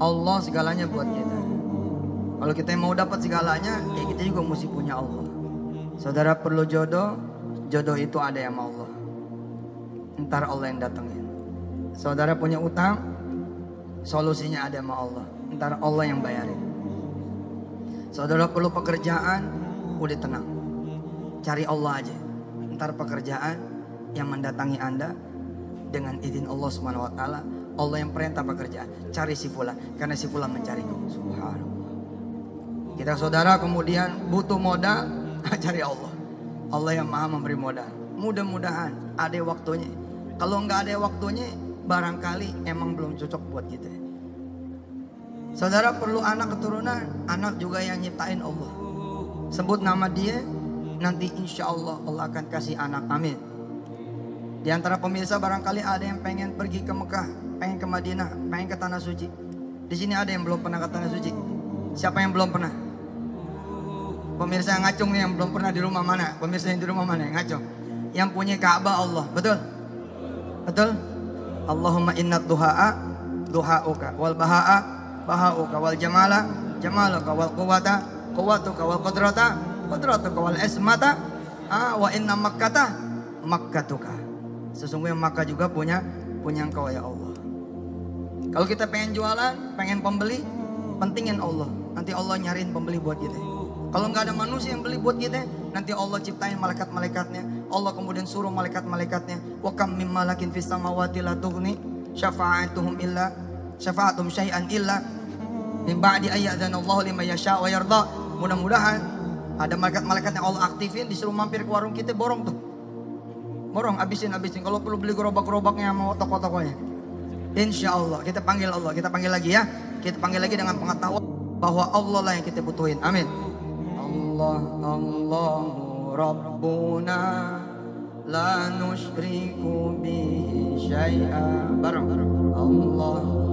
Allah segalanya buat kita. Kalau kita mau dapat segalanya, ya kita juga mesti punya Allah. Saudara perlu jodoh, jodoh itu ada yang mau Allah. Ntar Allah yang datengin. Saudara punya utang, solusinya ada sama Allah. Ntar Allah yang bayarin. Saudara perlu pekerjaan, udah tenang. Cari Allah aja. Ntar pekerjaan yang mendatangi Anda dengan izin Allah Subhanahu wa Allah yang perintah pekerjaan. Cari si fulan karena si fulan mencariku. Subhanallah. Kita saudara kemudian butuh modal, cari Allah. Allah yang maha memberi modal. Mudah-mudahan ada waktunya. Kalau nggak ada waktunya, barangkali emang belum cocok buat kita. Saudara perlu anak keturunan, anak juga yang nyiptain Allah. Sebut nama dia, nanti insya Allah Allah akan kasih anak. Amin. Di antara pemirsa barangkali ada yang pengen pergi ke Mekah, pengen ke Madinah, pengen ke Tanah Suci. Di sini ada yang belum pernah ke Tanah Suci. Siapa yang belum pernah? Pemirsa yang ngacung nih yang belum pernah di rumah mana? Pemirsa yang di rumah mana yang ngacung? Yang punya Ka'bah Allah, betul? Betul? Allahumma inna duha'a duha'uka wal baha'a baha'uka wal jamala jamaluka wal quwata quwatuka wal qudrata qudratuka wal ismata ah, wa inna makkata makkatuka. Sesungguhnya Makkah juga punya punya engkau ya Allah. Kalau kita pengen jualan, pengen pembeli, pentingin Allah. Nanti Allah nyariin pembeli buat kita. Kalau nggak ada manusia yang beli buat kita, nanti Allah ciptain malaikat-malaikatnya. Allah kemudian suruh malaikat-malaikatnya. Wa kam mim malakin fis samawati la tughni syafa'atuhum illa syafa'atum syai'an illa min ba'di ayyadzana Allah liman yasha wa yarda. Mudah-mudahan ada malaikat-malaikat yang Allah aktifin disuruh mampir ke warung kita borong tuh. Borong abisin abisin. Kalau perlu beli gerobak-gerobaknya mau toko-tokonya. Insya Allah kita panggil Allah, kita panggil lagi ya. Kita panggil lagi dengan pengetahuan bahwa Allah lah yang kita butuhin. Amin. Allah Allahu Rabbuna la nusyriku bihi syai'a bareng Allah